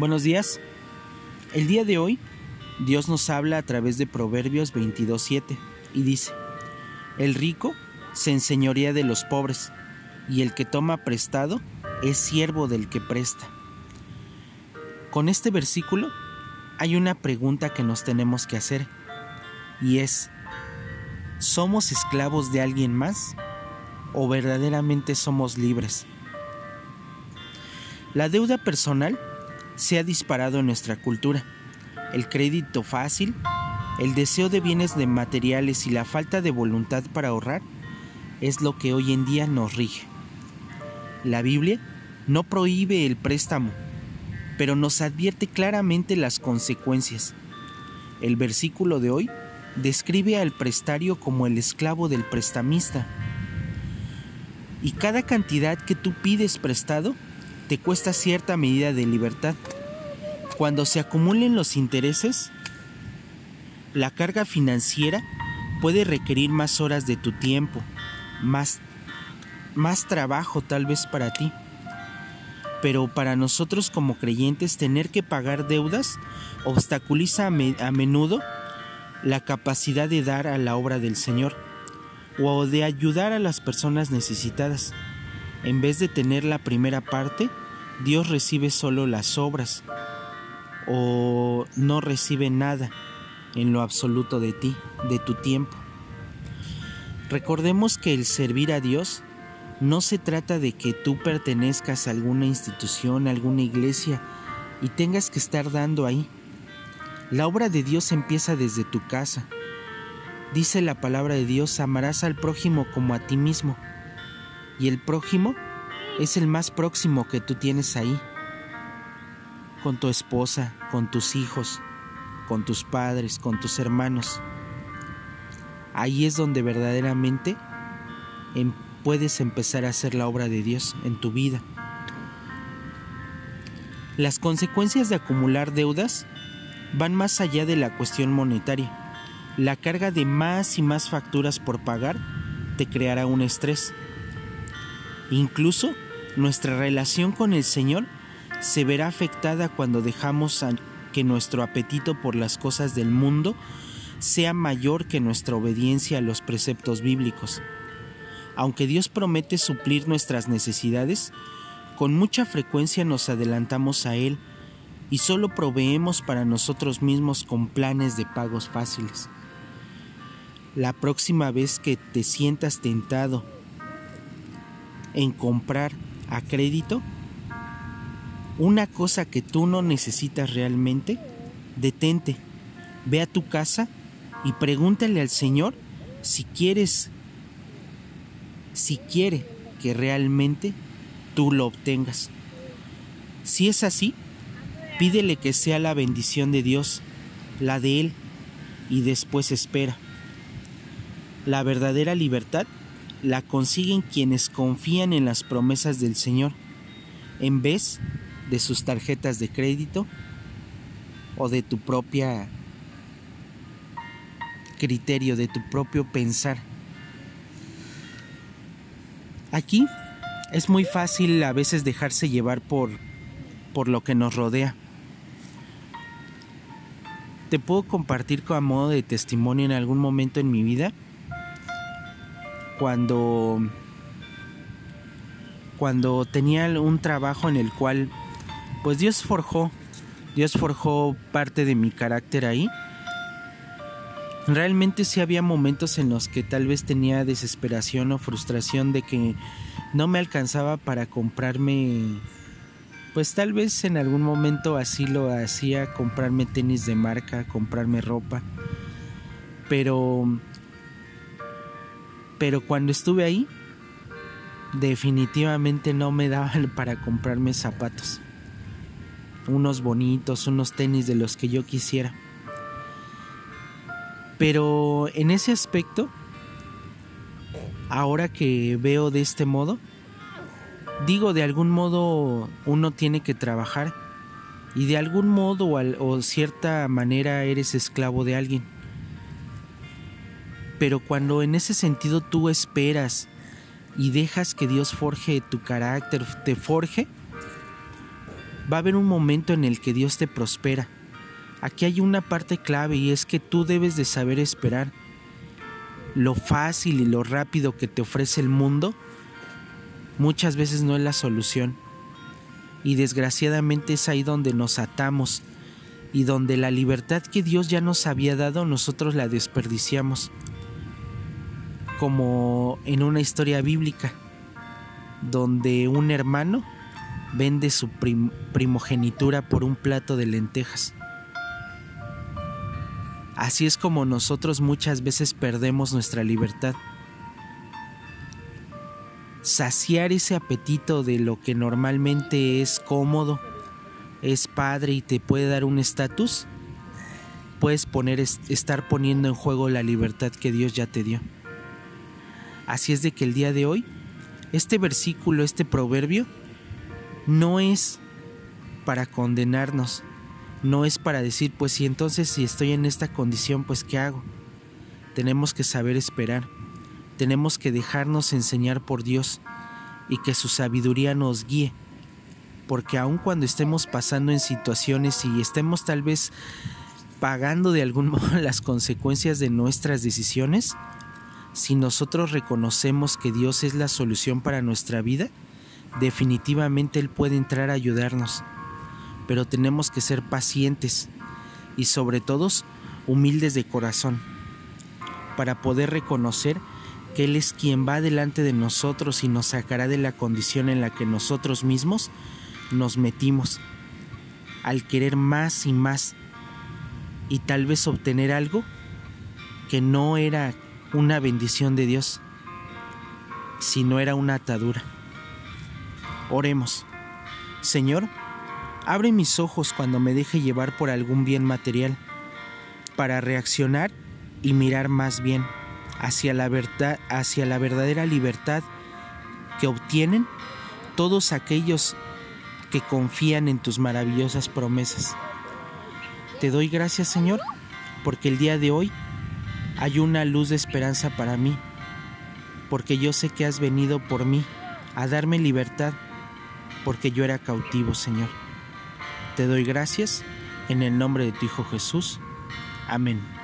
Buenos días. El día de hoy, Dios nos habla a través de Proverbios 22.7 y dice, El rico se enseñorea de los pobres, y el que toma prestado es siervo del que presta. Con este versículo hay una pregunta que nos tenemos que hacer, y es, ¿somos esclavos de alguien más o verdaderamente somos libres? La deuda personal se ha disparado en nuestra cultura. El crédito fácil, el deseo de bienes de materiales y la falta de voluntad para ahorrar es lo que hoy en día nos rige. La Biblia no prohíbe el préstamo, pero nos advierte claramente las consecuencias. El versículo de hoy describe al prestario como el esclavo del prestamista. Y cada cantidad que tú pides prestado te cuesta cierta medida de libertad. Cuando se acumulen los intereses, la carga financiera puede requerir más horas de tu tiempo, más, más trabajo tal vez para ti. Pero para nosotros como creyentes tener que pagar deudas obstaculiza a, a menudo la capacidad de dar a la obra del Señor o de ayudar a las personas necesitadas. En vez de tener la primera parte, Dios recibe solo las obras o no recibe nada en lo absoluto de ti, de tu tiempo. Recordemos que el servir a Dios no se trata de que tú pertenezcas a alguna institución, a alguna iglesia y tengas que estar dando ahí. La obra de Dios empieza desde tu casa. Dice la palabra de Dios, amarás al prójimo como a ti mismo. Y el prójimo es el más próximo que tú tienes ahí, con tu esposa, con tus hijos, con tus padres, con tus hermanos. Ahí es donde verdaderamente em, puedes empezar a hacer la obra de Dios en tu vida. Las consecuencias de acumular deudas van más allá de la cuestión monetaria. La carga de más y más facturas por pagar te creará un estrés. Incluso nuestra relación con el Señor se verá afectada cuando dejamos que nuestro apetito por las cosas del mundo sea mayor que nuestra obediencia a los preceptos bíblicos. Aunque Dios promete suplir nuestras necesidades, con mucha frecuencia nos adelantamos a Él y solo proveemos para nosotros mismos con planes de pagos fáciles. La próxima vez que te sientas tentado en comprar a crédito una cosa que tú no necesitas realmente, detente, ve a tu casa y pregúntale al Señor si quieres, si quiere que realmente tú lo obtengas. Si es así, pídele que sea la bendición de Dios, la de Él, y después espera. La verdadera libertad la consiguen quienes confían en las promesas del Señor en vez de sus tarjetas de crédito o de tu propia criterio, de tu propio pensar. Aquí es muy fácil a veces dejarse llevar por, por lo que nos rodea. Te puedo compartir como modo de testimonio en algún momento en mi vida cuando cuando tenía un trabajo en el cual pues Dios forjó Dios forjó parte de mi carácter ahí. Realmente sí había momentos en los que tal vez tenía desesperación o frustración de que no me alcanzaba para comprarme pues tal vez en algún momento así lo hacía comprarme tenis de marca comprarme ropa. Pero pero cuando estuve ahí, definitivamente no me daban para comprarme zapatos. Unos bonitos, unos tenis de los que yo quisiera. Pero en ese aspecto, ahora que veo de este modo, digo, de algún modo uno tiene que trabajar y de algún modo o, cierta manera eres esclavo de alguien pero cuando en ese sentido tú esperas y dejas que Dios forje tu carácter, te forje, va a haber un momento en el que Dios te prospera. Aquí hay una parte clave y es que tú debes de saber esperar. Lo fácil y lo rápido que te ofrece el mundo muchas veces no es la solución. Y desgraciadamente es ahí donde nos atamos y donde la libertad que Dios ya nos había dado nosotros la desperdiciamos. Como en una historia bíblica, donde un hermano vende su primogenitura por un plato de lentejas. Así es como nosotros muchas veces perdemos nuestra libertad. Saciar ese apetito de lo que normalmente es cómodo, es padre y te puede dar un estatus, puedes poner, estar poniendo en juego la libertad que Dios ya te dio. Así es de que el día de hoy, este versículo, este proverbio, no es para condenarnos, no es para decir, pues si entonces si estoy en esta condición, pues ¿qué hago? Tenemos que saber esperar, tenemos que dejarnos enseñar por Dios y que su sabiduría nos guíe, porque aun cuando estemos pasando en situaciones y estemos tal vez pagando de algún modo las consecuencias de nuestras decisiones, si nosotros reconocemos que Dios es la solución para nuestra vida, definitivamente Él puede entrar a ayudarnos, pero tenemos que ser pacientes y sobre todo humildes de corazón para poder reconocer que Él es quien va delante de nosotros y nos sacará de la condición en la que nosotros mismos nos metimos. Al querer más y más y tal vez obtener algo que no era una bendición de Dios, sino era una atadura. Oremos. Señor, abre mis ojos cuando me deje llevar por algún bien material, para reaccionar y mirar más bien hacia la verdad, hacia la verdadera libertad que obtienen todos aquellos que confían en tus maravillosas promesas. Te doy gracias, Señor, porque el día de hoy hay una luz de esperanza para mí, porque yo sé que has venido por mí a darme libertad porque yo era cautivo, Señor. Te doy gracias en el nombre de tu Hijo Jesús. Amén.